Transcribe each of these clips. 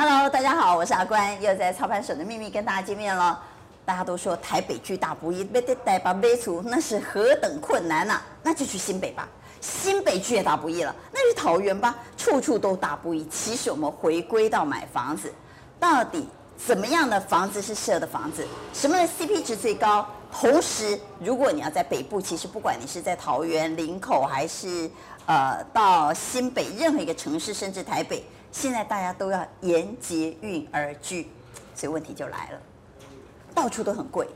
Hello，大家好，我是阿关，又在操盘手的秘密跟大家见面了。大家都说台北居大不易，被台北买厝那是何等困难呐、那就去新北吧。新北居也大不易了，那是桃园吧，处处都大不易。其实我们回归到买房子，到底怎么样的房子是适合的房子？什么的 CP 值最高？同时，如果你要在北部，其实不管你是在桃园、林口，还是呃到新北任何一个城市，甚至台北，现在大家都要沿捷运而居，所以问题就来了，到处都很贵，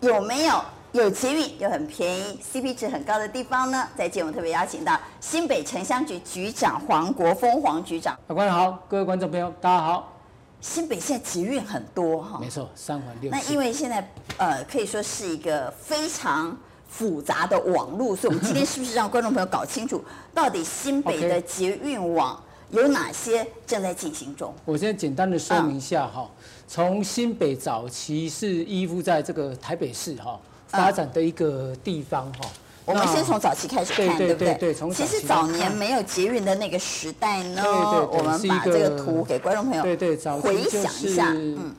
有没有有捷运又很便宜、CP 值很高的地方呢？在节目特别邀请到新北城乡局局长黄国峰黄局长。法官好，各位观众朋友，大家好。新北现在捷运很多哈，没错，三环六。那因为现在呃可以说是一个非常复杂的网路，所以我们今天是不是让观众朋友搞清楚，到底新北的捷运网有哪些正在进行中？我先简单的说明一下哈，从新北早期是依附在这个台北市哈发展的一个地方哈。我们先从早期开始看，对不对对，其实早年没有捷运的那个时代呢，我们把这个图给观众朋友对对回想一下。嗯，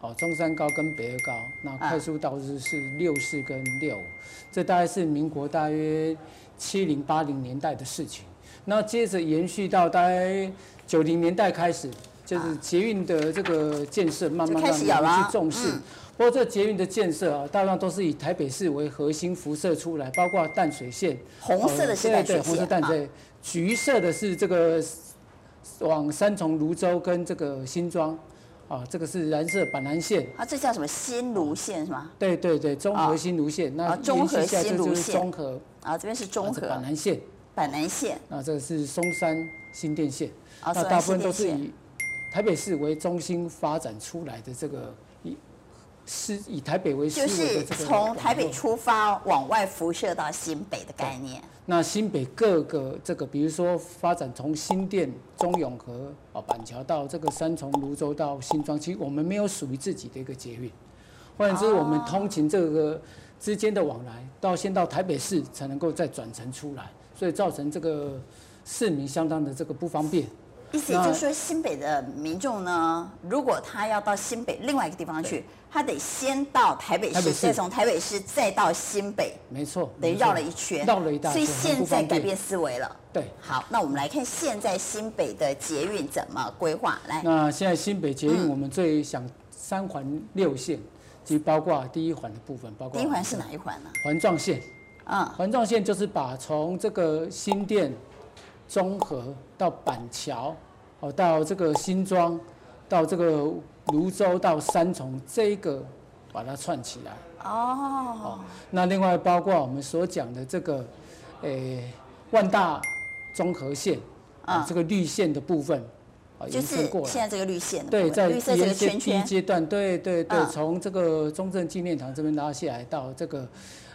哦，中山高跟北二高，那快速道路是六四跟六五，这大概是民国大约七零八零年代的事情。那接着延续到大概九零年代开始，就是捷运的这个建设慢慢慢慢去重视。不过这捷运的建设啊，大量都是以台北市为核心辐射出来，包括淡水线，红色的是淡水线，红色淡水，橘色的是这个往三重芦洲跟这个新庄，啊，这个是蓝色板南线。啊，这叫什么新芦线是吗？对对对，中和新芦线。那中和新芦线。中和。啊，这边是中和。板南线。板南线。那这个是松山新店线。那大部分都是以台北市为中心发展出来的这个以。是以台北为就是从台北出发往外辐射到新北的概念。那新北各个这个，比如说发展从新店、中永和、啊板桥到这个三重、泸州到新庄，其实我们没有属于自己的一个捷运，换言之，我们通勤这个之间的往来，到先到台北市才能够再转乘出来，所以造成这个市民相当的这个不方便。意思也就是说，新北的民众呢，如果他要到新北另外一个地方去，他得先到台北市，再从台北市再到新北。没错，等于绕了一圈，绕了一大圈。所以现在改变思维了。对，好，那我们来看现在新北的捷运怎么规划。来，那现在新北捷运我们最想三环六线，即包括第一环的部分，包括第一环是哪一环呢？环状线。啊，环状线就是把从这个新店。中和到板桥，哦，到这个新庄，到这个泸州，到三重，这一个把它串起来。哦。那另外包括我们所讲的这个，诶、欸，万大综合线，啊，这个绿线的部分，啊，就是现在这个绿线。对，在第一阶段，对对对，从这个中正纪念堂这边拉下来到这个，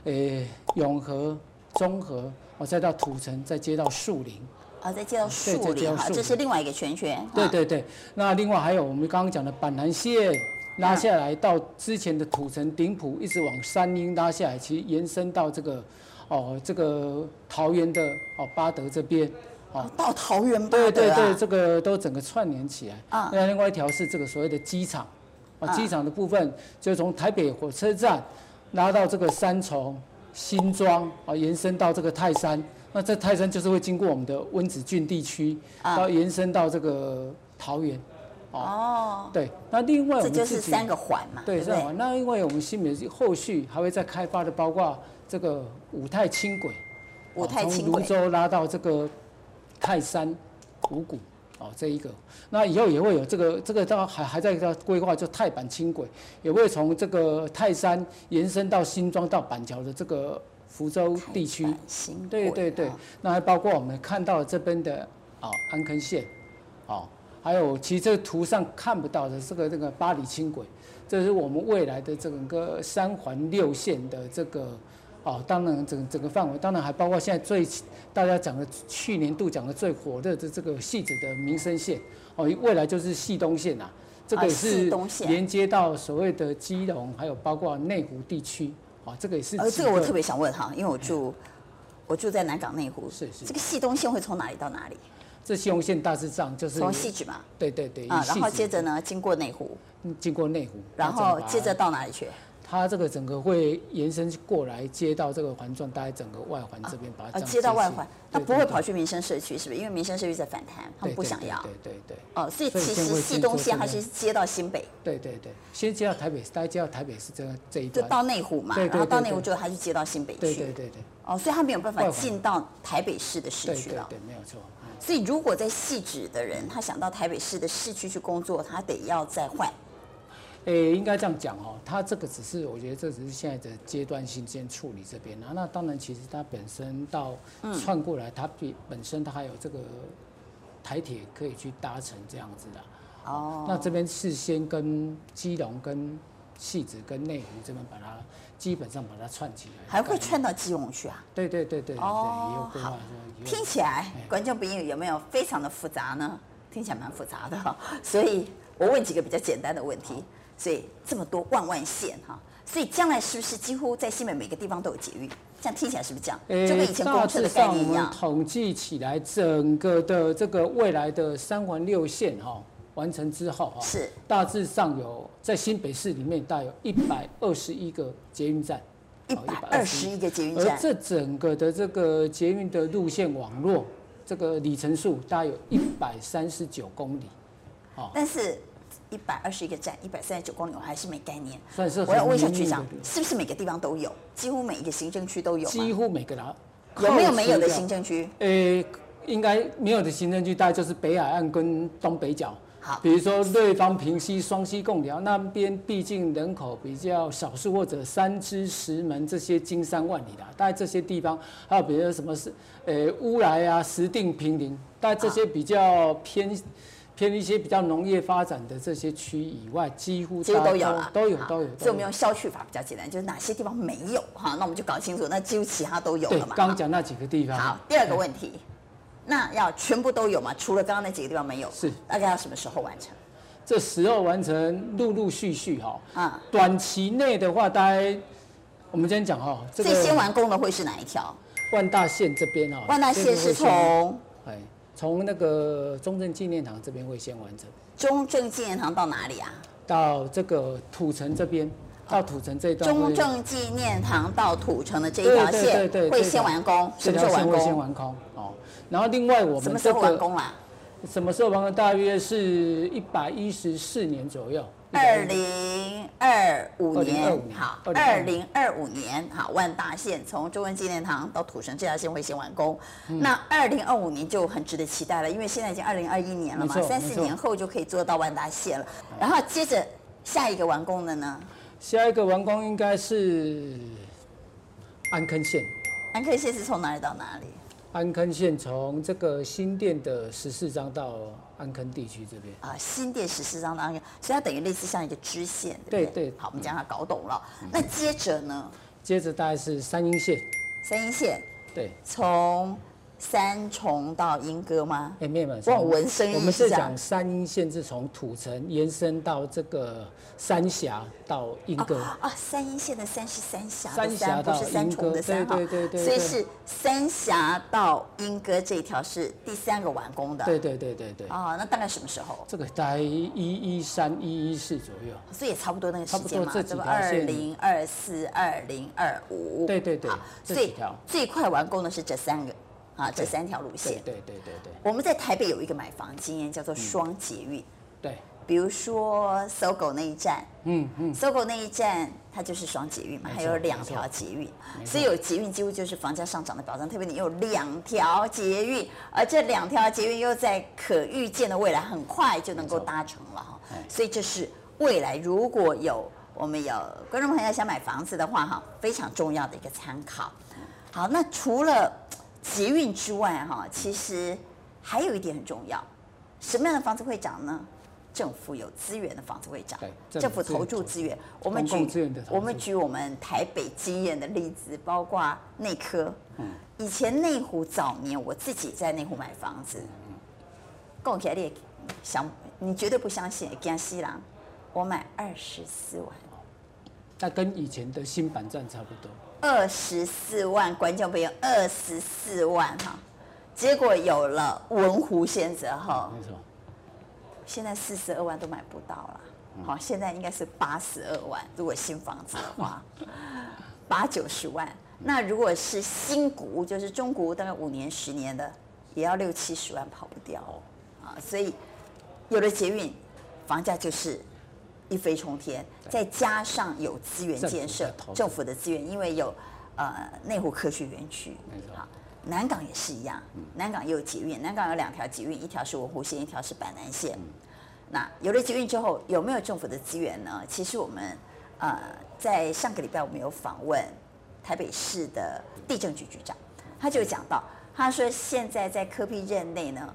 诶、欸，永和、中和，哦，再到土城，再接到树林。啊，再接到树林哈，这是另外一个圈圈。对对对，那另外还有我们刚刚讲的板南线拉下来到之前的土城顶埔，一直往山阴拉下来，其实延伸到这个哦，这个桃园的哦巴德这边，哦到桃园八德。对对对，这个都整个串联起来。啊，那另外一条是这个所谓的机场，啊机场的部分就从台北火车站拉到这个三重新庄啊，延伸到这个泰山。那这泰山就是会经过我们的温子郡地区，然后延伸到这个桃园。哦，对。那另外我们这就是三个环嘛，对，三个环。那因为我们新北后续还会再开发的，包括这个五泰轻轨，五泰轻轨从泸州拉到这个泰山五股，哦，这一个。那以后也会有这个这个到还还在规划，就泰板轻轨，也会从这个泰山延伸到新庄到板桥的这个。福州地区，对对对，那还包括我们看到这边的啊安坑线，哦，还有其实这个图上看不到的这个这个巴黎轻轨，这是我们未来的整个三环六线的这个哦，当然整整个范围，当然还包括现在最大家讲的去年度讲的最火热的这个汐止的民生线，哦，未来就是汐东线啊，这个也是连接到所谓的基隆，还有包括内湖地区。哦，这个也是。呃，这个我特别想问哈，因为我住，我住在南港内湖。是是。这个汐东线会从哪里到哪里？这西红线大致上就是从汐止嘛，对对对，啊，然后接着呢，经过内湖，经过内湖，然后接着到哪里去？它这个整个会延伸过来接到这个环状，大概整个外环这边把它接到外环，它不会跑去民生社区，是不是？因为民生社区在反弹，他们不想要。对对对。哦，所以其实汐东线还是接到新北。对对对，先接到台北，大概接到台北是这个这一段。就到内湖嘛，然后到内湖之后还是接到新北去。对对对对。哦，所以他没有办法进到台北市的市区了。对，没有错。所以如果在细致的人，他想到台北市的市区去工作，他得要再换。诶、欸，应该这样讲哦，它这个只是，我觉得这只是现在的阶段性先处理这边啊。那当然，其实它本身到串过来，它比本身它还有这个台铁可以去搭乘这样子的。哦。那这边是先跟基隆、跟汐止、跟内湖这边把它基本上把它串起来。还会串到基隆去啊？对对对对对。哦。好。听起来观众朋友有没有非常的复杂呢？听起来蛮复杂的哈。所以我问几个比较简单的问题。所以这么多万万线哈，所以将来是不是几乎在新北每个地方都有捷运？这样听起来是不是这样？欸、就跟以前公车的概念一样。统计起来，整个的这个未来的三环六线哈完成之后哈，是大致上有在新北市里面大概有一百二十一个捷运站，一百二十一个捷运站。而这整个的这个捷运的路线网络，这个里程数大概有一百三十九公里，但是。一百二十一个站，一百三十九公里，我还是没概念。算是我要问一下局长，是不是每个地方都有？几乎每一个行政区都有？几乎每个啦。有没有没有的行政区？呃、欸，应该没有的行政区，大概就是北海岸跟东北角。好，比如说瑞芳、平溪、双溪、贡寮那边，毕竟人口比较少数，或者三支、石门这些金山万里的，大概这些地方，还有比如说什么是呃乌来啊、石定、平林，大概这些比较偏。偏一些比较农业发展的这些区以外，几乎都都有了，都有都有。所以我们用消去法比较简单，就是哪些地方没有哈，那我们就搞清楚，那几乎其他都有了嘛。刚讲那几个地方。好，第二个问题，那要全部都有吗？除了刚刚那几个地方没有，是大概要什么时候完成？这时候完成，陆陆续续哈。啊。短期内的话，大概我们今天讲哈，最先完工的会是哪一条？万大线这边啊。万大线是从。哎。从那个中正纪念堂这边会先完成。中正纪念堂到哪里啊？到这个土城这边，到土城这一段。中正纪念堂到土城的这一条线会先完工，什么时候完工？先完工哦。然后另外我们什么时候完工啊？什么时候完工？大约是一百一十四年左右。二零二五年，好，二零二五年，好，万大线从中文纪念堂到土城这条线会先完工。嗯、那二零二五年就很值得期待了，因为现在已经二零二一年了嘛，三四年后就可以做到万大线了。然后接着下一个完工的呢？下一个完工应该是安坑线。安坑线是从哪里到哪里？安坑线从这个新店的十四张到安坑地区这边啊，新店十四张到安坑，所以它等于类似像一个支线，对对，对？好，我们将它搞懂了。嗯、那接着呢？接着大概是三阴线。三阴线，对，从。三重到莺歌吗？哎，没有没有。望文生义，我们是讲三阴线是从土城延伸到这个三峡到莺歌。啊，三阴线的三是三峡的三，不是三重的三哈。对对对。所以是三峡到莺歌这一条是第三个完工的。对对对对对。哦，那大概什么时候？这个大概一一三一一四左右。所以也差不多那个时间嘛。二零二四二零二五。对对对。所以最快完工的是这三个。啊，这三条路线。对对对对对。我们在台北有一个买房经验，叫做双捷运。对。比如说 SOGO 那一站，嗯嗯，SOGO 那一站它就是双捷运嘛，还有两条捷运，所以有捷运几乎就是房价上涨的保障。特别你有两条捷运，而这两条捷运又在可预见的未来很快就能够搭成了哈。所以这是未来如果有我们有观众朋友想买房子的话哈，非常重要的一个参考。好，那除了。捷运之外，哈，其实还有一点很重要，什么样的房子会涨呢？政府有资源的房子会涨，政府投注资源。我们举我们举我们台北经验的例子，包括内科。嗯。以前内湖早年我自己在内湖买房子，讲起来想，你绝对不相信，江西人，我买二十四万，那跟以前的新板站差不多。二十四万，观众朋友，二十四万哈，结果有了文湖先泽后，没错，现在四十二万都买不到了。好，现在应该是八十二万，如果新房子的话，八九十万。那如果是新古屋，就是中古屋，大概五年、十年的，也要六七十万，跑不掉啊。所以有了捷运，房价就是一飞冲天。再加上有资源建设，政府的资源，因为有呃内湖科学园区，好，南港也是一样，南港也有捷运，南港有两条捷运，一条是文湖线，一条是板南线。那有了捷运之后，有没有政府的资源呢？其实我们，呃，在上个礼拜我们有访问台北市的地政局局长，他就讲到，他说现在在科批任内呢，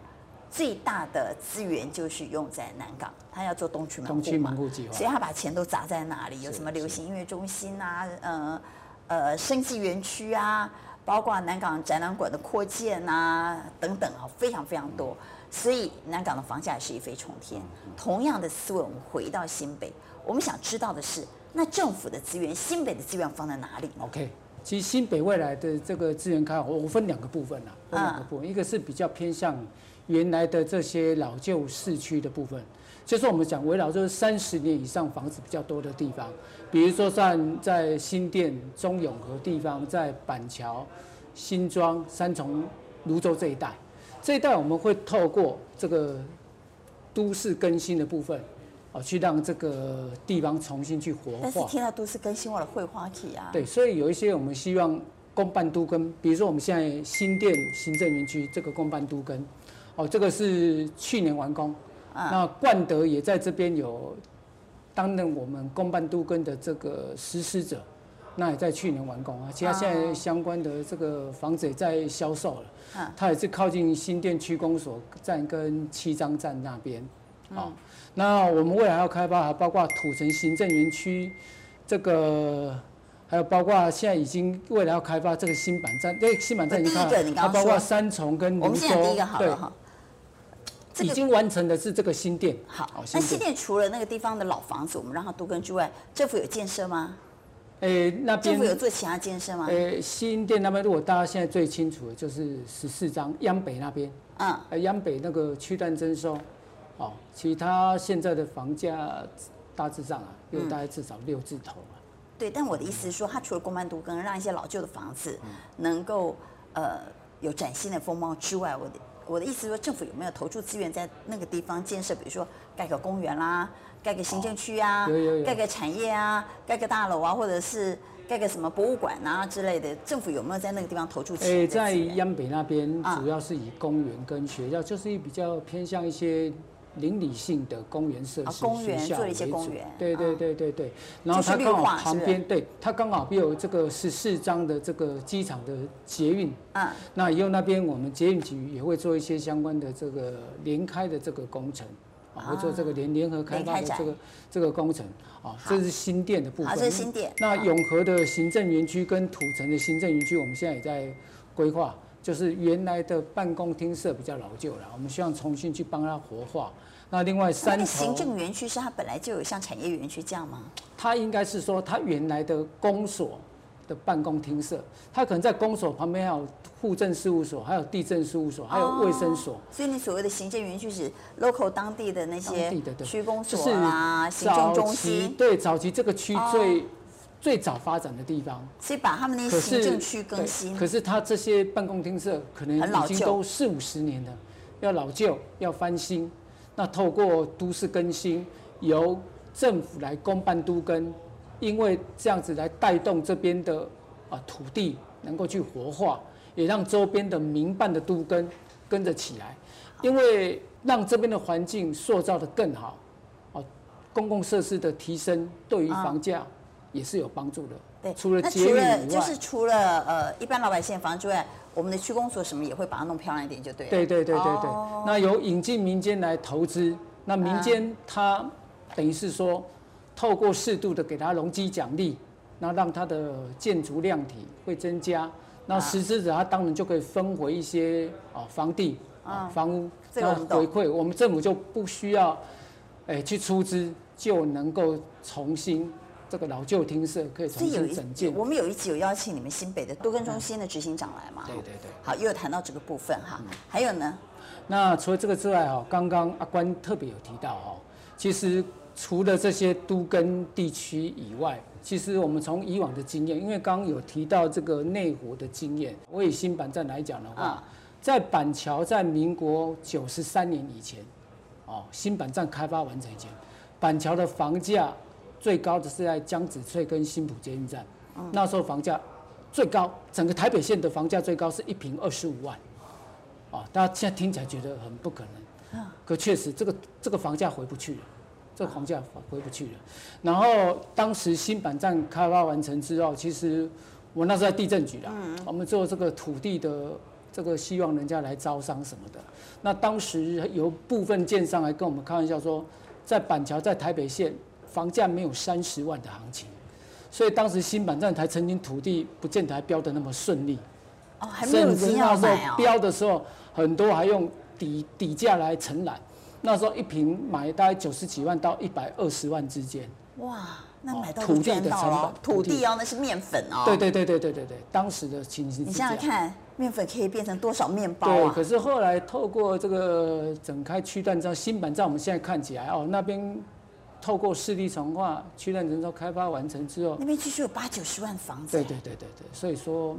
最大的资源就是用在南港，他要做东区门户嘛，所以他把钱都砸在哪里？有什么流行音乐中心啊，呃呃，生技园区啊，包括南港展览馆的扩建啊，等等啊，非常非常多。所以南港的房价也是一飞冲天。同样的思维，我们回到新北，我们想知道的是，那政府的资源，新北的资源放在哪里？OK，其实新北未来的这个资源开发，我分两个部分啦，分两个部分，一个是比较偏向原来的这些老旧市区的部分，就是我们讲围绕就是三十年以上房子比较多的地方，比如说像在新店、中永和地方，在板桥、新庄、三重、泸州这一带。这一带我们会透过这个都市更新的部分，啊，去让这个地方重新去活化。但是听到都市更新，我的会花起啊。对，所以有一些我们希望公办都更，比如说我们现在新店行政园区这个公办都更，哦，这个是去年完工。那冠德也在这边有担任我们公办都更的这个实施者。那也在去年完工啊，其他现在相关的这个房子也在销售了。嗯，它也是靠近新店区公所站跟七张站那边。好，那我们未来要开发，还包括土城行政园区，这个还有包括现在已经未来要开发这个新板站，对，新板站已经开发，包括三重跟芦洲，对，已经完成的是这个新店。好，那新店除了那个地方的老房子，我们让它都跟之外，政府有建设吗？诶、欸，那边政府有做其他建设吗？诶、欸，新店那边，如果大家现在最清楚的就是十四张央北那边，嗯，呃，央北那个区段征收，哦，其他现在的房价大致上啊，有大概至少六字头。对，但我的意思是说，它除了公办都更，让一些老旧的房子能够呃有崭新的风貌之外，我的我的意思是说，政府有没有投注资源在那个地方建设，比如说盖个公园啦？盖个行政区啊，盖个产业啊，盖个大楼啊，或者是盖个什么博物馆啊之类的，政府有没有在那个地方投注钱？在央北那边主要是以公园跟学校，就是比较偏向一些邻里性的公园设施，公园做一些公园。对对对对对。然后它刚好旁边，对，它刚好有这个十四张的这个机场的捷运。嗯。那以后那边我们捷运局也会做一些相关的这个连开的这个工程。啊会做这个联联合开发的这个这个工程啊，这是新店的部分。好，这是新店。那永和的行政园区跟土城的行政园区，我们现在也在规划，就是原来的办公厅舍比较老旧了，我们希望重新去帮它活化。那另外三行政园区是它本来就有像产业园区这样吗？它应该是说它原来的公所的办公厅舍，它可能在公所旁边还有户政事务所，还有地政事务所，还有卫生所。哦、所以你所谓的行政园区是 local 当地的那些区公所啊，行政中心。对，早期这个区最、哦、最早发展的地方。所以把他们那些行政区更新。可是他这些办公厅舍可能已经都四五十年了，要老旧，要翻新。那透过都市更新，由政府来公办都更。因为这样子来带动这边的啊土地能够去活化，也让周边的民办的都更跟着起来，因为让这边的环境塑造的更好，哦，公共设施的提升对于房价也是有帮助的。对，除了捷运以外，就是除了呃一般老百姓的房之外，我们的区公所什么也会把它弄漂亮一点，就对了。对对对对对。那由引进民间来投资，那民间它等于是说。透过适度的给他容积奖励，那让他的建筑量体会增加，那实施者他当然就可以分回一些啊房地啊房屋，那回馈我们政府就不需要，哎去出资就能够重新这个老旧厅舍可以重新整建。我们有一集有邀请你们新北的都更中心的执行长来嘛？对对对。好，又有谈到这个部分哈。还有呢？那除了这个之外哈，刚刚阿关特别有提到哈，其实除了这些都更地区以外，其实我们从以往的经验，因为刚刚有提到这个内湖的经验，我以新板站来讲的话，在板桥在民国九十三年以前，哦，新板站开发完成以前，板桥的房价最高的是在江子翠跟新浦捷运站，那时候房价最高，整个台北县的房价最高是一平二十五万。啊，大家现在听起来觉得很不可能，可确实这个这个房价回不去了，这个房价回不去了。然后当时新板站开发完成之后，其实我那时候在地震局啦，我们做这个土地的这个希望人家来招商什么的。那当时有部分建商来跟我们开玩笑说，在板桥在台北县房价没有三十万的行情，所以当时新板站台曾经土地不见得还标的那么顺利。哦，还没有人要买哦。标的时候。很多还用底底价来承揽，那时候一平买大概九十几万到一百二十万之间。哇，那买到土地的成本，土地哦，那是面粉哦。对对对对对对对，当时的情形。你想想看，面粉可以变成多少面包啊？对，可是后来透过这个整开区段之后，新板站我们现在看起来哦，那边透过市地重化区段征收开发完成之后，那边据说有八九十万房子。对对对对对，所以说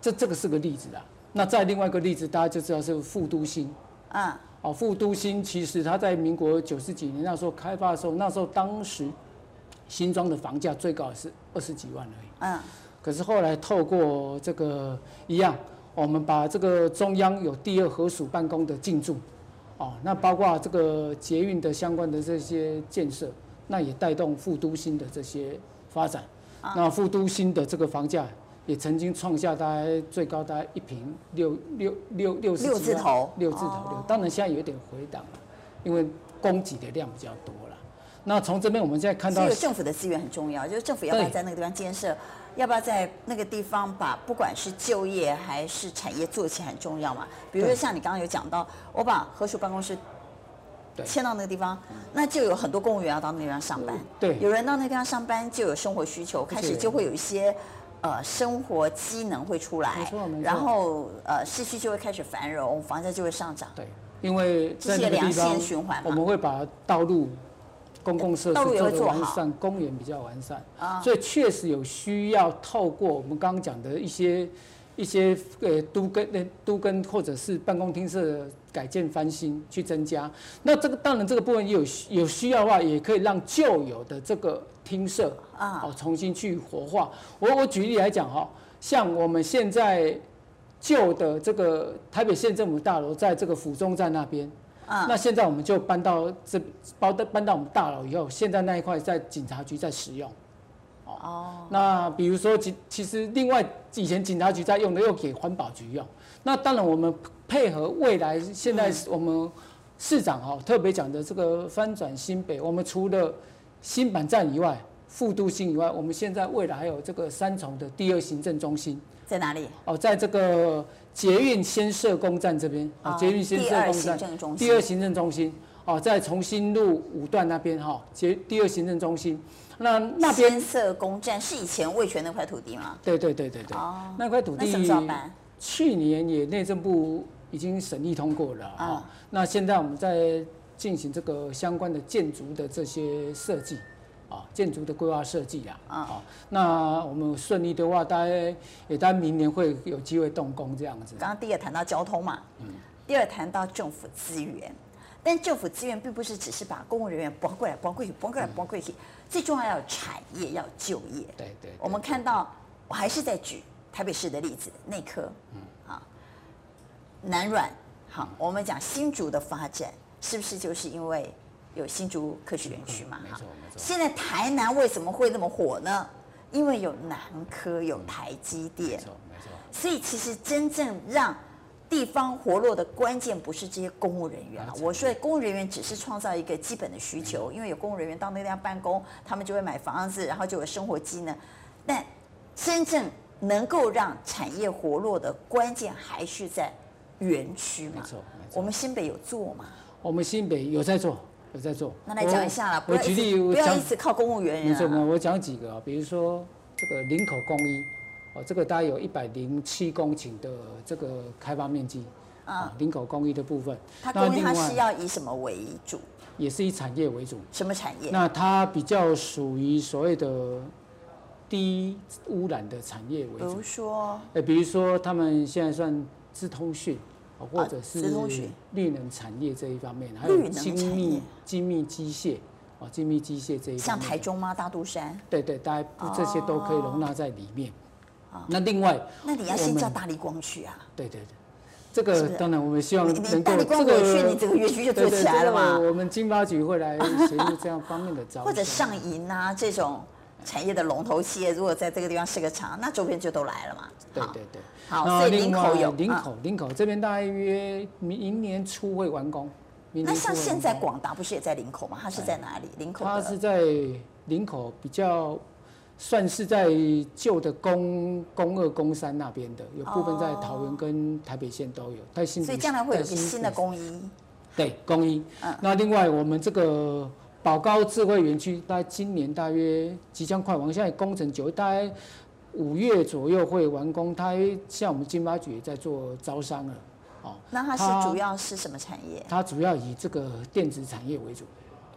这这个是个例子啊。那再另外一个例子，大家就知道是副都心，啊，哦，副都心其实它在民国九十几年那时候开发的时候，那时候当时新庄的房价最高也是二十几万而已，嗯，可是后来透过这个一样，我们把这个中央有第二合署办公的进驻，哦，那包括这个捷运的相关的这些建设，那也带动副都新的这些发展，那副都新的这个房价。也曾经创下大概最高大概一平六六六六十，六字头，六字头六。当然现在有点回档了，因为供给的量比较多了。那从这边我们现在看到，这个政府的资源很重要，就是政府要不要在那个地方建设，要不要在那个地方把不管是就业还是产业做起来很重要嘛。比如说像你刚刚有讲到，我把合署办公室迁到那个地方，那就有很多公务员要到那个地方上班。对，有人到那个地方上班，就有生活需求，开始就会有一些。呃，生活机能会出来，然后呃，市区就会开始繁荣，房价就会上涨。对，因为这些良性循环，我们会把道路、公共设施做得完善，公园比较完善，所以确实有需要透过我们刚刚讲的一些。一些呃都跟那都跟或者是办公厅舍改建翻新去增加，那这个当然这个部分也有有需要的话，也可以让旧有的这个厅舍啊，哦重新去活化。我我举例来讲哈，像我们现在旧的这个台北县政府大楼，在这个府中站那边，啊，那现在我们就搬到这搬到搬到我们大楼以后，现在那一块在警察局在使用。哦，那比如说，其其实另外以前警察局在用的，又给环保局用。那当然，我们配合未来，现在我们市长哈特别讲的这个翻转新北，我们除了新板站以外，副都心以外，我们现在未来还有这个三重的第二行政中心在哪里？哦，在这个捷运先设公站这边啊，捷运先设公站第二行政中心哦，在重新路五段那边哈，捷第二行政中心。那那边先啬宫站是以前味全那块土地吗？对对对对对，哦、那块土地去年也内政部已经审议通过了啊。哦、那现在我们在进行这个相关的建筑的这些设计啊，建筑的规划设计啊。啊，那我们顺利的话，大概也大概明年会有机会动工这样子。刚刚第一个谈到交通嘛，嗯，第二谈到政府资源。但政府资源并不是只是把公务人员拨过来、拨过去、拨过来、拨过去，最重要要有产业，要就业。对对。我们看到，我还是在举台北市的例子，内科，嗯，啊，南软，好，我们讲新竹的发展，是不是就是因为有新竹科学园区嘛？哈。现在台南为什么会那么火呢？因为有南科，有台积电，没错没错。所以其实真正让地方活络的关键不是这些公务人员啊，我说的公务人员只是创造一个基本的需求，因为有公务人员到那地方办公，他们就会买房子，然后就有生活机能。但真正能够让产业活络的关键还是在园区嘛？没错，没错。我们新北有做吗？我们新北有在做，有在做。那来讲一下啦，我举例，不要一直靠公务员。没错，我讲几个啊，比如说这个林口公一，哦，这个大概有一百零七公顷的这个开发面积。啊，林口工一的部分，它公一它是要以什么为主？也是以产业为主。什么产业？那它比较属于所谓的低污染的产业为主。比如说，哎，比如说他们现在算资通讯，或者是绿能产业这一方面，还有精密精密机械，啊，精密机械这一。像台中吗？大肚山？对对，大概这些都可以容纳在里面。那另外，那你要先叫大力光去啊。对对对。这个当然，我们希望能够这个，这个你整个园区就做起来了嘛。我们经发局会来协助这样方面的招。或者上银啊，这种产业的龙头企业，如果在这个地方设个厂，那周边就都来了嘛。对对对。好，所以林口有。林口，林口这边大约明年初会完工。那像现在广达不是也在林口吗？它是在哪里？林口。它是在林口比较。算是在旧的工工二工三那边的，有部分在桃园跟台北县都有。在新所以将来会有一个新的工一。对，工一。嗯。那另外我们这个宝高智慧园区，大概今年大约即将快完，现在工程久，大概五月左右会完工。它像我们金发局也在做招商了。哦。那它是主要是什么产业？它主要以这个电子产业为主。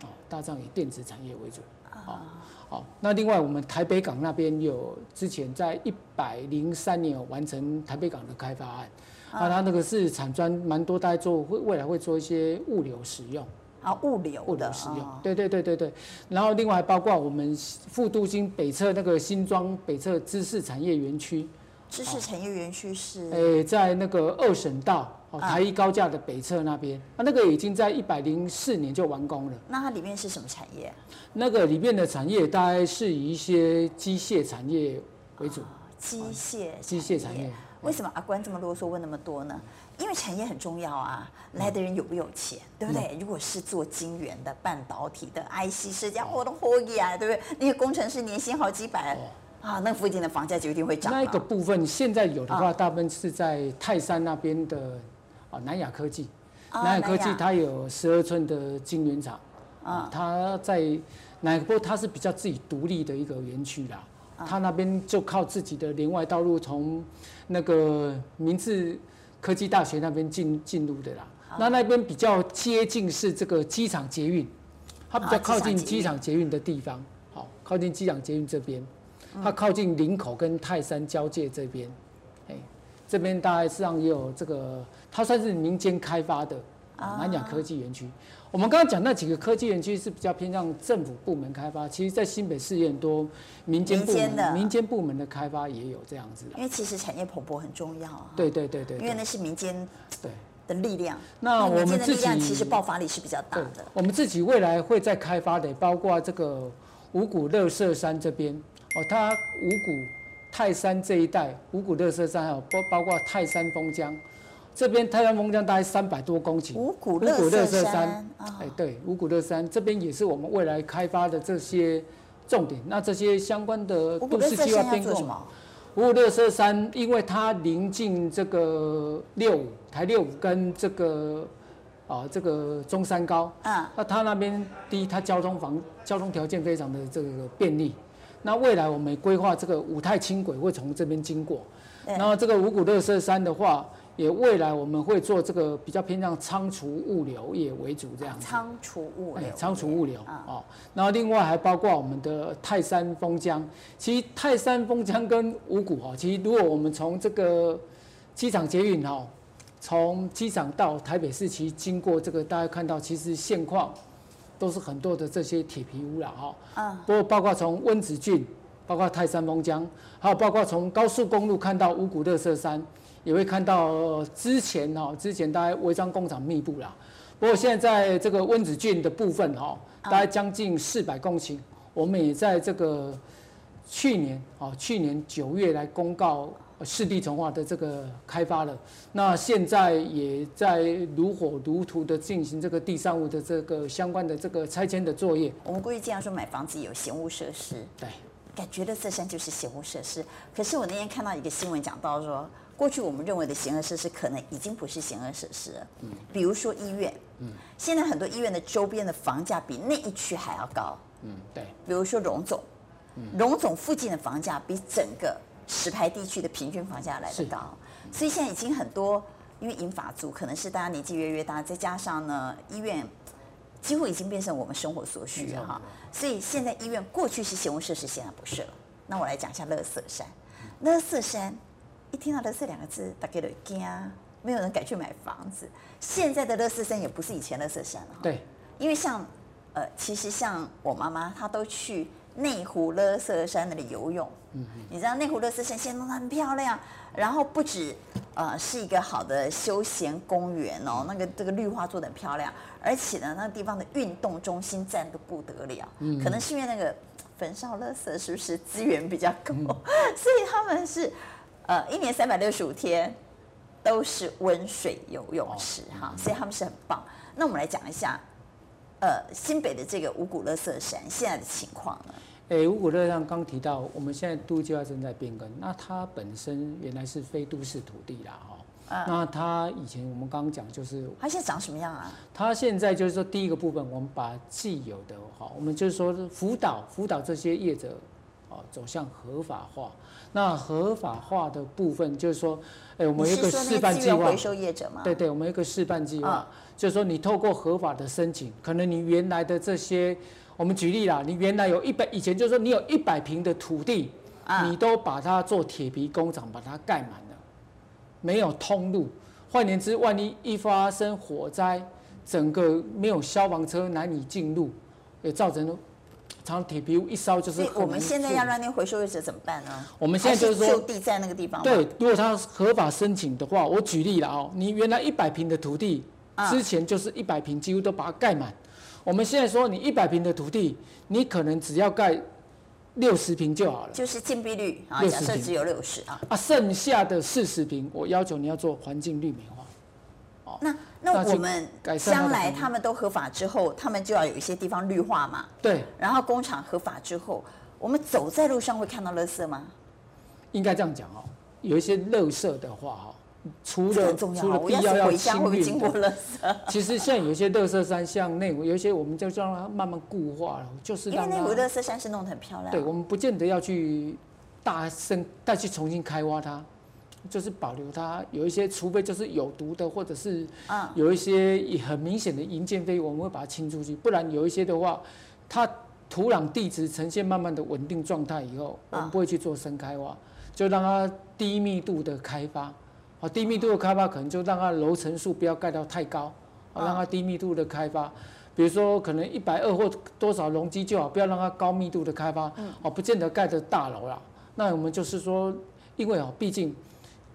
哦，大帐以电子产业为主。哦。好，那另外我们台北港那边有之前在一百零三年有完成台北港的开发案，啊，它那个是产砖蛮多，大家做会未来会做一些物流使用，啊，物流物流使用，对对对对对，然后另外包括我们副都心北侧那个新庄北侧知识产业园区，知识产业园区是，诶，在那个二省道。台一高架的北侧那边，啊，那个已经在一百零四年就完工了。那它里面是什么产业？那个里面的产业大概是以一些机械产业为主。机械机械产业。为什么阿关这么啰嗦问那么多呢？因为产业很重要啊，来的人有没有钱，对不对？如果是做晶圆的、半导体的、IC 设计，活动活力啊，对不对？那些工程师年薪好几百啊，那附近的房价就一定会涨。那个部分现在有的话，大部分是在泰山那边的啊。南亚科技，南亚科技它有十二寸的晶圆厂，啊，它在南不过它是比较自己独立的一个园区啦，它那边就靠自己的连外道路从那个明治科技大学那边进进入的啦，那那边比较接近是这个机场捷运，它比较靠近机场捷运。的地方，好，靠近机场捷运这边，它靠近林口跟泰山交界这边。哎这边大概实际上也有这个，它算是民间开发的南亚科技园区。我们刚刚讲那几个科技园区是比较偏向政府部门开发，其实，在新北市也很多民间部门、民间部门的开发也有这样子。因为其实产业蓬勃很重要。对对对对。因为那是民间对的力量。那我们自己其实爆发力是比较大的。我们自己未来会再开发的，包括这个五股乐色山这边哦，它五股。泰山这一带，五股乐色山还有包包括泰山封江，这边太阳风江大概三百多公顷。五谷乐色山，哎、欸，对，五股垃圾山这边也是我们未来开发的这些重点。那这些相关的都市计划编构。五股垃圾山，因为它临近这个六五台六五跟这个啊这个中山高，嗯，那它那边第一，它交通房交通条件非常的这个便利。那未来我们规划这个五泰轻轨会从这边经过，然后这个五谷乐色山的话，也未来我们会做这个比较偏向仓储物流业为主这样子。仓储物流。仓储物流哦，然后另外还包括我们的泰山丰江。其实泰山丰江跟五股哈，其实如果我们从这个机场捷运哈，从机场到台北市，其实经过这个大家看到，其实现况。都是很多的这些铁皮屋了哈，嗯，不过包括从温子郡，包括泰山丰江，还有包括从高速公路看到五股乐色山，也会看到之前哈，之前大概违章工厂密布啦。不过现在在这个温子郡的部分哈，大概将近四百公顷，我们也在这个去年啊，去年九月来公告。市地重化的这个开发了，那现在也在如火如荼的进行这个地上物的这个相关的这个拆迁的作业。我们过去经常说买房子有闲物设施，对，感觉垃圾山就是闲物设施。可是我那天看到一个新闻讲到说，过去我们认为的嫌恶设施，可能已经不是嫌恶设施了。嗯，比如说医院，嗯，现在很多医院的周边的房价比那一区还要高。嗯，对。比如说荣总，荣总附近的房价比整个石牌地区的平均房价来得高，所以现在已经很多，因为银发族可能是大家年纪越越大，再加上呢，医院几乎已经变成我们生活所需了哈，所以现在医院过去是嫌恶设施，现在不是了。那我来讲一下乐色山，乐色山一听到垃圾两个字，大家都惊，没有人敢去买房子。现在的垃圾山也不是以前垃圾山了哈，对，因为像呃，其实像我妈妈，她都去。内湖垃圾山那里游泳，嗯、你知道内湖垃圾山现在弄得很漂亮，然后不止呃是一个好的休闲公园哦，那个这个绿化做的很漂亮，而且呢，那个地方的运动中心站的不得了，嗯、可能是因为那个焚烧垃圾是不是资源比较够，嗯、所以他们是呃一年三百六十五天都是温水游泳池哈，所以他们是很棒。那我们来讲一下。呃，新北的这个五谷乐色山现在的情况呢？哎、欸，五股垃圾山刚提到，我们现在都计划正在变更。那它本身原来是非都市土地啦，哈、嗯。那它以前我们刚刚讲就是，它现在长什么样啊？它现在就是说，第一个部分，我们把既有的哈，我们就是说辅导辅导这些业者，啊，走向合法化。那合法化的部分就是说，哎、欸，我们有一个示范计划。回收业者吗？对对，我们有一个示范计划。嗯就是说，你透过合法的申请，可能你原来的这些，我们举例啦，你原来有一百，以前就是说你有一百平的土地，啊、你都把它做铁皮工厂，把它盖满了，没有通路。换言之，万一一发生火灾，整个没有消防车难以进入，也造成常铁皮屋一烧就是。我们现在要让那回收业者怎么办呢？我们现在就是说，就地在那个地方。对，如果他合法申请的话，我举例了哦，你原来一百平的土地。之前就是一百平，几乎都把它盖满。我们现在说，你一百平的土地，你可能只要盖六十平就好了。就是禁闭率啊，假设只有六十啊。啊，剩下的四十平，我要求你要做环境绿美化。哦，那那我们将来他们都合法之后，他们就要有一些地方绿化嘛。对。然后工厂合法之后，我们走在路上会看到垃圾吗？应该这样讲哦，有一些垃圾的话哈。除了除了必要要清运的，其实现在有一些乐色山，像内湖有一些，我们就让它慢慢固化了，就是因为内湖乐色山是弄得很漂亮。对，我们不见得要去大声再去重新开挖它，就是保留它。有一些，除非就是有毒的，或者是有一些很明显的营建废物，我们会把它清出去。不然有一些的话，它土壤地质呈现慢慢的稳定状态以后，我们不会去做深开挖，就让它低密度的开发。啊低密度的开发可能就让它楼层数不要盖到太高，啊让它低密度的开发，比如说可能一百二或多少容积就好，不要让它高密度的开发，哦，不见得盖的大楼啦。那我们就是说，因为哦，毕竟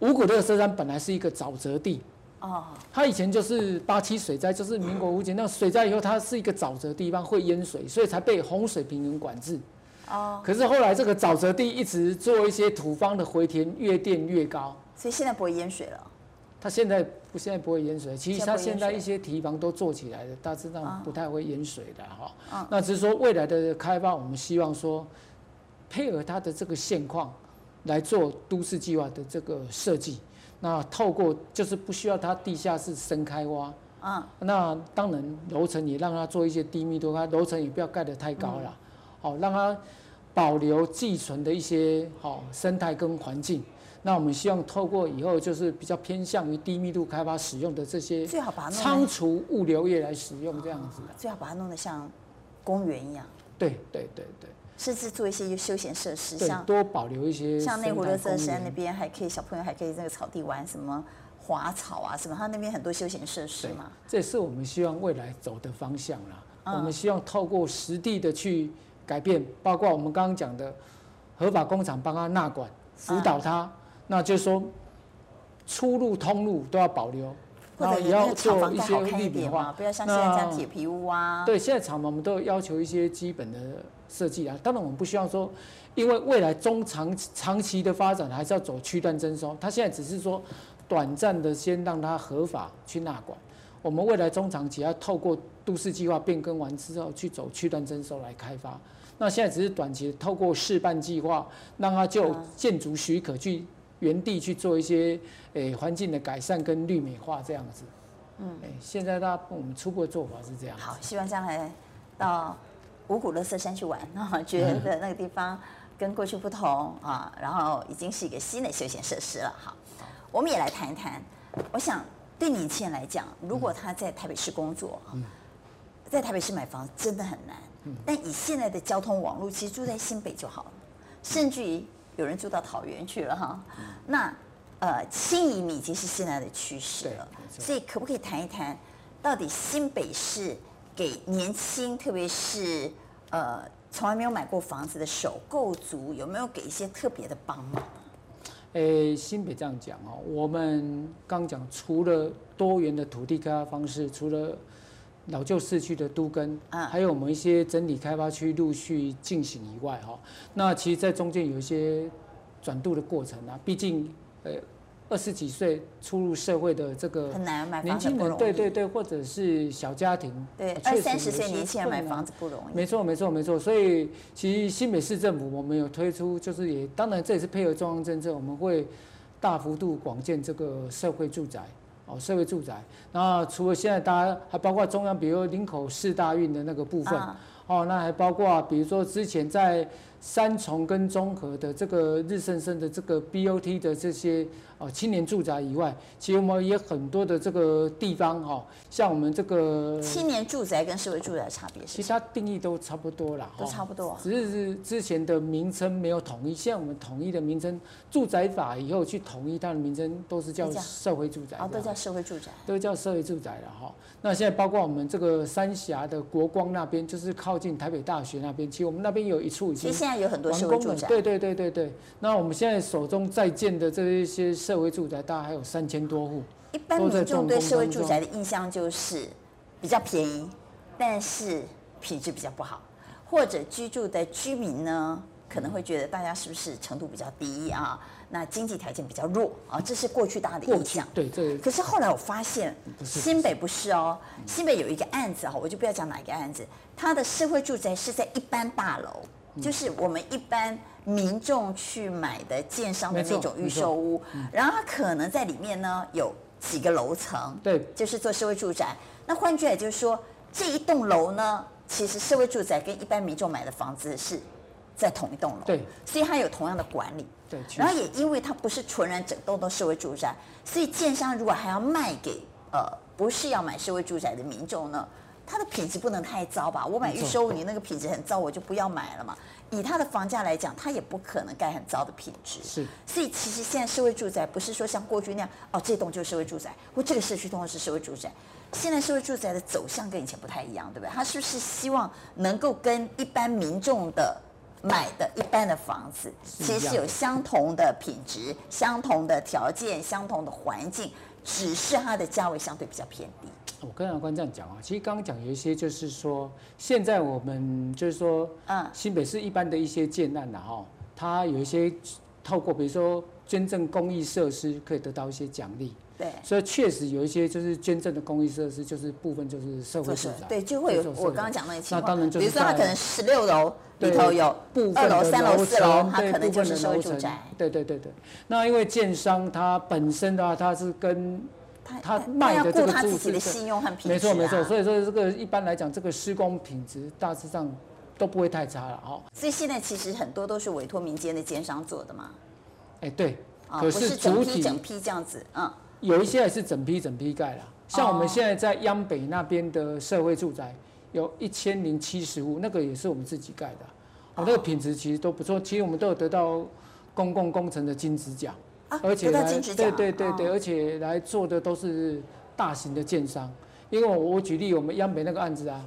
五股垃圾山本来是一个沼泽地，哦，它以前就是八七水灾，就是民国五几那水灾以后，它是一个沼泽地方会淹水，所以才被洪水平原管制。哦，可是后来这个沼泽地一直做一些土方的回填，越垫越高。所以现在不会淹水了。它现在不，现在不会淹水。其实它现在一些堤防都做起来了，大致上不太会淹水的哈。嗯、那只是说未来的开发，我们希望说配合它的这个现况来做都市计划的这个设计。那透过就是不需要它地下室深开挖。嗯。那当然楼层也让它做一些低密度，它楼层也不要盖得太高了。好、嗯，让它保留寄存的一些好生态跟环境。那我们希望透过以后就是比较偏向于低密度开发使用的这些，最好把它仓储物流业来使用这样子。最好把它弄得像公园一样。对对对对。甚至做一些休闲设施，像多保留一些。像内湖垃圾山那边还可以，小朋友还可以那个草地玩什么滑草啊什么，它那边很多休闲设施嘛。这也是我们希望未来走的方向啦。我们希望透过实地的去改变，包括我们刚刚讲的合法工厂帮他纳管辅导他。那就是说，出入通路都要保留，然后也要做一些绿美化，不要像现在这样铁皮屋啊。对，现在厂房我们都要求一些基本的设计啊。当然，我们不希望说，因为未来中长长期的发展还是要走区段征收。它现在只是说，短暂的先让它合法去纳管。我们未来中长期要透过都市计划变更完之后去走区段征收来开发。那现在只是短期透过示范计划，让它就建筑许可去。原地去做一些诶环境的改善跟绿美化这样子。嗯，哎，现在大家我们初步的做法是这样。好，希望将来到五股乐色山去玩，觉得那个地方跟过去不同啊，然后已经是一个新的休闲设施了。好，我们也来谈一谈。我想对年轻人来讲，如果他在台北市工作，在台北市买房真的很难。但以现在的交通网络，其实住在新北就好了，甚至于有人住到桃园去了哈。那呃，轻移民已经是现在的趋势了，所以可不可以谈一谈，到底新北市给年轻，特别是呃从来没有买过房子的首购族，有没有给一些特别的帮忙？诶，新北这样讲哦，我们刚讲除了多元的土地开发方式，除了老旧市区的都更，啊，还有我们一些整体开发区陆续进行以外哈，那其实，在中间有一些转度的过程啊，毕竟。呃，二十几岁初入社会的这个很难买年轻人，对对对，或者是小家庭，对二三十岁年轻人买房子不容易。没错没错没错，所以其实新北市政府我们有推出，就是也当然这也是配合中央政策，我们会大幅度广建这个社会住宅哦，社会住宅。那除了现在大家还包括中央，比如林口四大运的那个部分哦，那还包括比如说之前在。三重跟中和的这个日升升的这个 BOT 的这些呃青年住宅以外，其实我们也很多的这个地方哈，像我们这个青年住宅跟社会住宅的差别，其实它定义都差不多啦，都差不多，只是之前的名称没有统一，现在我们统一的名称，住宅法以后去统一它的名称，都是叫社会住宅，哦，都叫社会住宅，都叫社会住宅了哈。那现在包括我们这个三峡的国光那边，就是靠近台北大学那边，其实我们那边有一处已经。现在有很多社会住宅，对对对对对。那我们现在手中在建的这一些社会住宅，大概还有三千多户。一般民众对社会住宅的印象就是比较便宜，但是品质比较不好，或者居住的居民呢，可能会觉得大家是不是程度比较低啊？那经济条件比较弱啊，这是过去大家的印象。对，对。可是后来我发现，新北不是哦，新北有一个案子哈，我就不要讲哪一个案子，它的社会住宅是在一般大楼。就是我们一般民众去买的建商的那种预售屋，然后它可能在里面呢有几个楼层，对，就是做社会住宅。那换句话就是说，这一栋楼呢，其实社会住宅跟一般民众买的房子是在同一栋楼，对，所以它有同样的管理，对。然后也因为它不是纯然整栋都社会住宅，所以建商如果还要卖给呃不是要买社会住宅的民众呢，它的品质不能太糟吧？我买预售屋，你那个品质很糟，我就不要买了嘛。以它的房价来讲，它也不可能盖很糟的品质。是，所以其实现在社会住宅不是说像过去那样，哦，这栋就是社会住宅，或这个社区通常是社会住宅。现在社会住宅的走向跟以前不太一样，对不对？它是不是希望能够跟一般民众的买的一般的房子，其实是有相同的品质、相同的条件、相同的环境，只是它的价位相对比较偏低。我跟阿官这样讲啊，其实刚刚讲有一些就是说，现在我们就是说，嗯，新北市一般的一些建案呐，哈，它有一些透过比如说捐赠公益设施，可以得到一些奖励。对，所以确实有一些就是捐赠的公益设施，就是部分就是社会住宅。对，就会有我刚刚讲那个情况。那当然就是，比如说它可能十六楼里头有部分二楼、三楼、四楼，它可能就是社会住宅。对对对对。那因为建商它本身的话，它是跟他卖的这个住址的信用和品质，没错没错，所以说这个一般来讲，这个施工品质大致上都不会太差了哦。所以现在其实很多都是委托民间的奸商做的嘛。哎，对，可是整批整批这样子，嗯，有一些还是整批整批盖了。像我们现在在央北那边的社会住宅，有一千零七十五，那个也是我们自己盖的，哦，那个品质其实都不错，其实我们都有得到公共工程的金质奖。而且来，对对对对，而且来做的都是大型的建商，因为我我举例，我们央北那个案子啊，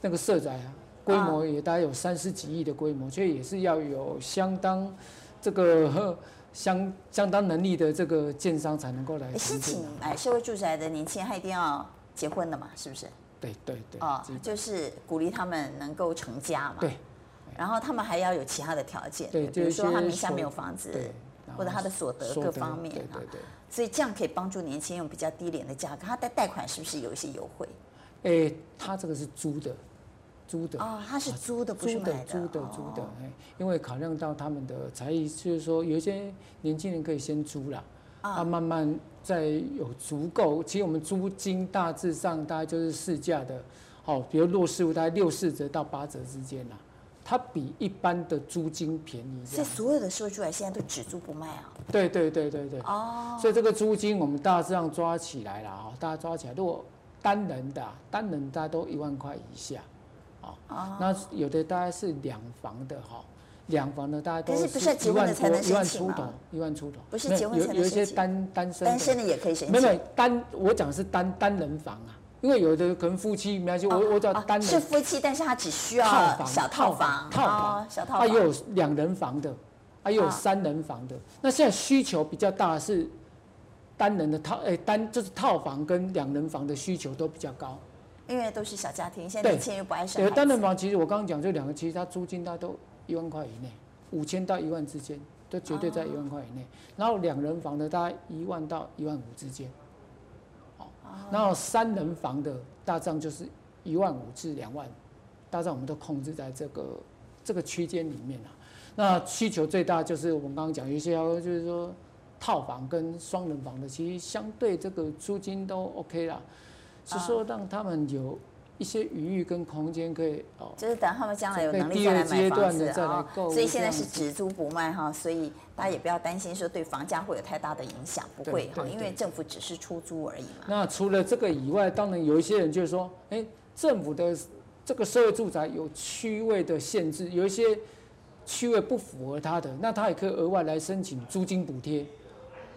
那个社宅啊，规模也大概有三十几亿的规模，所以也是要有相当这个相相当能力的这个建商才能够来。是请哎社会住宅的年轻人，他一定要结婚的嘛？是不是？对对对。哦，就是鼓励他们能够成家嘛。对。然后他们还要有其他的条件，对，比如说他名下没有房子。对。或者他的所得各方面啊，所以这样可以帮助年轻人用比较低廉的价格。他的贷款是不是有一些优惠？诶，他这个是租的，租的。哦，他是租的，不是买的。租的，租的，租的。哎，因为考量到他们的财力，就是说有一些年轻人可以先租了，啊，慢慢再有足够。其实我们租金大致上大概就是市价的，好，比如弱势户大概六四折到八折之间啦。它比一般的租金便宜，所以所有的社会住宅现在都只租不卖啊？对对对对对。哦。所以这个租金我们大致上抓起来了啊，大家抓起来，如果单人的单人大概都一万块以下，啊，那有的大概是两房的哈，两房的大家都是一万多，一万出头，一万出头。不是结婚才能申请？有有一些单单身，单身的也可以申请。没有单，我讲是单单人房啊。因为有的可能夫妻没关系，我我叫单人是夫妻，但是他只需要小套房，套房，小套房，他也有两人房的，他也有三人房的。那现在需求比较大是单人的套，哎，单就是套房跟两人房的需求都比较高，因为都是小家庭，现在年轻人又不爱生。对，单人房其实我刚刚讲这两个，其实它租金大概都一万块以内，五千到一万之间，都绝对在一万块以内。然后两人房的大概一万到一万五之间。哦然后三人房的大帐就是一万五至两万，大帐我们都控制在这个这个区间里面啊。那需求最大就是我们刚刚讲，有些就是说套房跟双人房的，其实相对这个租金都 OK 啦，是说让他们有。一些余裕跟空间可以哦，就是等他们将来有能力再来买房子啊，所以现在是只租不卖哈，所以大家也不要担心说对房价会有太大的影响，不会哈，因为政府只是出租而已嘛。那除了这个以外，当然有一些人就是说，哎，政府的这个社会住宅有区位的限制，有一些区位不符合他的，那他也可以额外来申请租金补贴。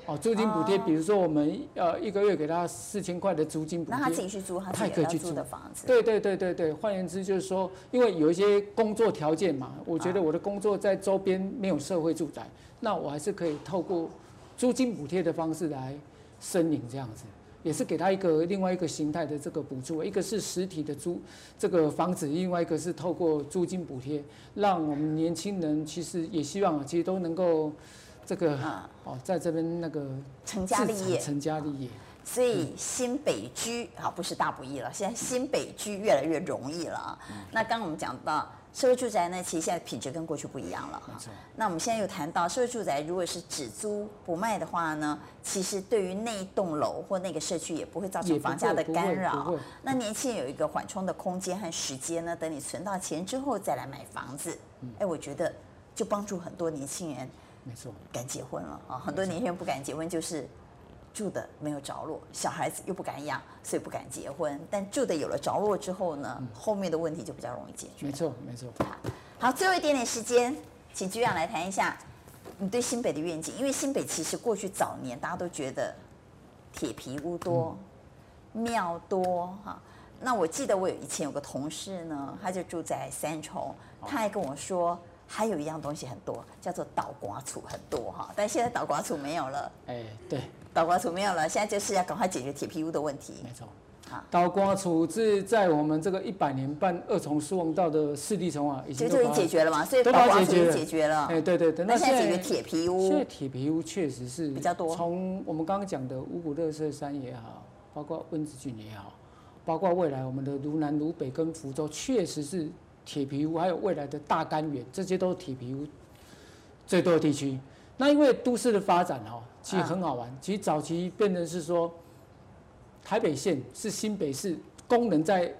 哦，租金补贴，比如说我们呃一个月给他四千块的租金补贴，那他自己去租，他也可以去租的房子。对对对对对，换言之就是说，因为有一些工作条件嘛，我觉得我的工作在周边没有社会住宅，那我还是可以透过租金补贴的方式来申领这样子，也是给他一个另外一个形态的这个补助，一个是实体的租这个房子，另外一个是透过租金补贴，让我们年轻人其实也希望其实都能够。这个哦，在这边那个成家立业，成家立业，所以新北居啊，不是大不易了。现在新北居越来越容易了。那刚刚我们讲到社会住宅呢，其实现在品质跟过去不一样了。那我们现在又谈到社会住宅，如果是只租不卖的话呢，其实对于那一栋楼或那个社区也不会造成房价的干扰。那年轻人有一个缓冲的空间和时间呢，等你存到钱之后再来买房子。哎，我觉得就帮助很多年轻人。没错，敢结婚了啊！很多年轻人不敢结婚，就是住的没有着落，小孩子又不敢养，所以不敢结婚。但住的有了着落之后呢，嗯、后面的问题就比较容易解决。没错，没错。好，最后一点点时间，请局长来谈一下你对新北的愿景。因为新北其实过去早年大家都觉得铁皮屋多、嗯、庙多哈。那我记得我有以前有个同事呢，他就住在三重，他还跟我说。还有一样东西很多，叫做倒瓜厝很多哈，但现在倒瓜厝没有了。哎，对，倒瓜厝没有了，现在就是要赶快解决铁皮屋的问题。没错，好，倒瓜厝是在我们这个一百年半二重疏洪道的四地重啊，已经就已经解决了嘛，所以倒瓜厝已经解决了。哎，对对对，那现在解决铁皮屋，现在铁皮屋确实是比较多。从我们刚刚讲的五股乐色山也好，包括温子郡也好，包括未来我们的芦南、芦北跟福州，确实是。铁皮屋还有未来的大干元，这些都是铁皮屋最多的地区。那因为都市的发展哈，其实很好玩。其实早期变成是说，台北县是新北市工人在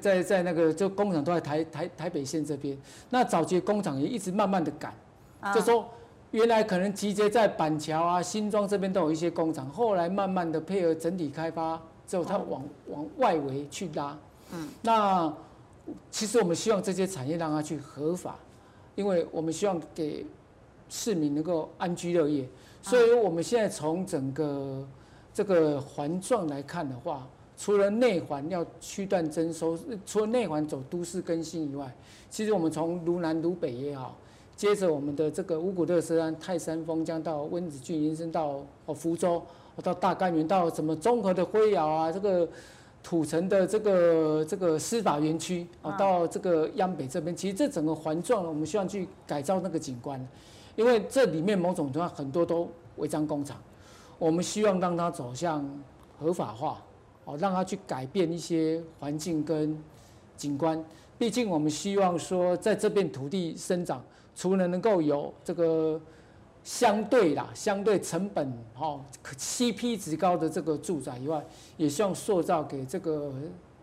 在在那个就工厂都在台台台北县这边。那早期工厂也一直慢慢的赶，就说原来可能集结在板桥啊、新庄这边都有一些工厂，后来慢慢的配合整体开发之后，它往往外围去拉。嗯，那。其实我们希望这些产业让它去合法，因为我们希望给市民能够安居乐业。所以我们现在从整个这个环状来看的话，除了内环要区段征收，除了内环走都市更新以外，其实我们从卢南、卢北也好，接着我们的这个五股垃圾山、泰山峰将到温子郡，延伸到哦福州，到大干元，到什么综合的辉窑啊，这个。土城的这个这个司法园区啊，到这个央北这边，其实这整个环状，我们希望去改造那个景观，因为这里面某种程度上很多都违章工厂，我们希望让它走向合法化，哦，让它去改变一些环境跟景观。毕竟我们希望说，在这片土地生长，除了能够有这个相对啦、相对成本好、CP 值高的这个住宅以外，也希望塑造给这个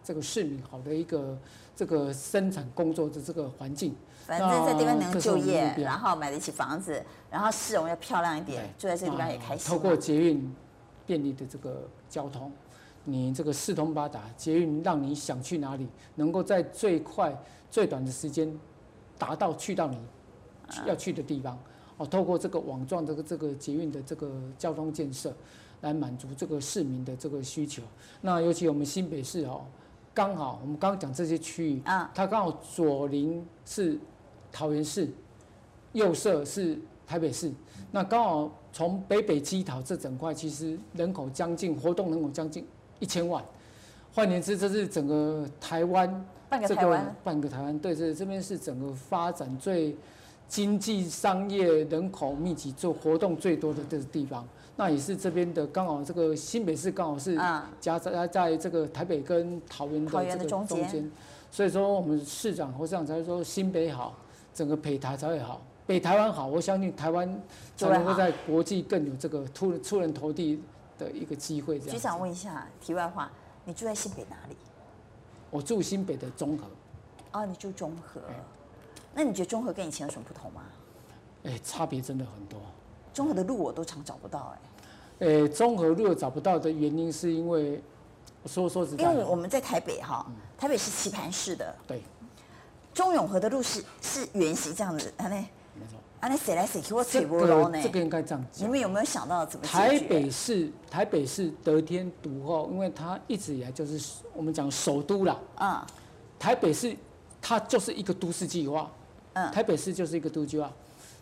这个市民好的一个这个生产工作的这个环境。反正在这地方能就业，然后买得起房子，然后市容要漂亮一点，住在这个地方也开心。透过捷运便利的这个交通。你这个四通八达，捷运让你想去哪里，能够在最快最短的时间达到去到你要去的地方。哦，透过这个网状这个这个捷运的这个交通建设，来满足这个市民的这个需求。那尤其我们新北市哦，刚好我们刚刚讲这些区域，啊，它刚好左邻是桃园市，右舍是台北市，那刚好从北北基桃这整块，其实人口将近，活动人口将近。一千万，换言之，这是整个台湾，半个台湾，半个台湾，对，这这边是整个发展最经济、商业、人口密集、做活动最多的这个地方。那也是这边的刚好，这个新北市刚好是夹在在这个台北跟桃园的这个中间，所以说我们市长侯市长才说新北好，整个北台才会好，北台湾好，我相信台湾才能够在国际更有这个出出人头地。的一个机会。局长问一下，题外话，你住在新北哪里？我住新北的中和。哦，你住中和。那你觉得中和跟以前有什么不同吗？哎，差别真的很多。中和的路我都常找不到，哎。哎，中和路找不到的原因是因为，说说实在，因为我们在台北哈，台北是棋盘式的。对。中永和的路是是圆形这样子，啊呢。没错。啊，那谁来谁去？我找不到呢。这个应该这样讲。你们有没有想到怎么？台北市，台北市得天独厚，因为它一直以来就是我们讲首都啦。嗯。台北市它就是一个都市计划。嗯。台北市就是一个都市计划。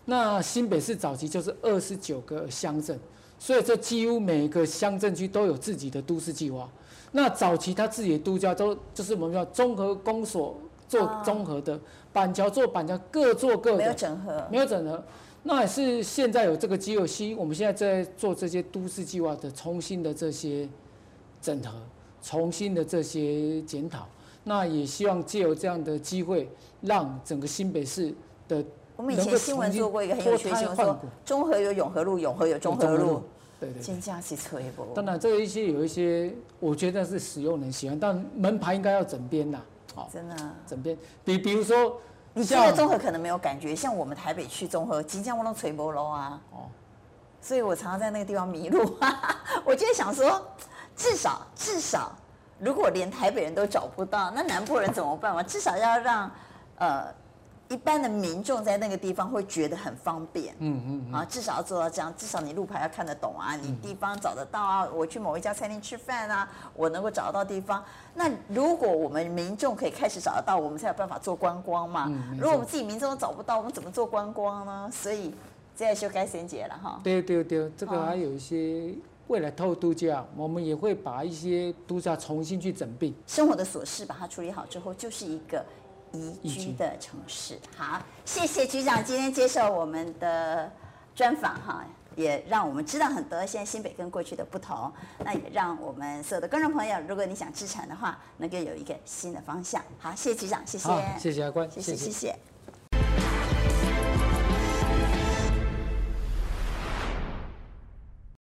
那新北市早期就是二十九个乡镇，所以这几乎每个乡镇区都有自己的都市计划。那早期他自己的都交都就是我们叫综合公所。做综合的板桥做板桥，各做各的，没有整合，没有整合。那也是现在有这个机会，新我们现在在做这些都市计划的重新的这些整合，重新的这些检讨。那也希望借由这样的机会，让整个新北市的我们以前新闻做过一个很有趣的新闻，说中和有永和路，永和有中和路，对对。先加起车一波。当然，这一些有一些，我觉得是使用人喜欢，但门牌应该要整编呐。真的，整边比比如说，你现在中和可能没有感觉，像我们台北去中和，即将往那垂波楼啊，哦，所以我常常在那个地方迷路。我就想说，至少至少，如果连台北人都找不到，那南部人怎么办嘛？至少要让呃。一般的民众在那个地方会觉得很方便，嗯嗯，啊，至少要做到这样，至少你路牌要看得懂啊，你地方找得到啊，我去某一家餐厅吃饭啊，我能够找得到地方。那如果我们民众可以开始找得到，我们才有办法做观光嘛。如果我们自己民众都找不到，我们怎么做观光呢？所以现在修改先结了哈。对对对，这个还有一些未来透度假，我们也会把一些度假重新去整并，生活的琐事把它处理好之后，就是一个。宜居的城市，好，谢谢局长今天接受我们的专访哈，也让我们知道很多现在新北跟过去的不同，那也让我们所有的观众朋友，如果你想置产的话，能够有一个新的方向。好，谢谢局长，谢谢，谢谢阿关，谢谢谢谢。谢谢。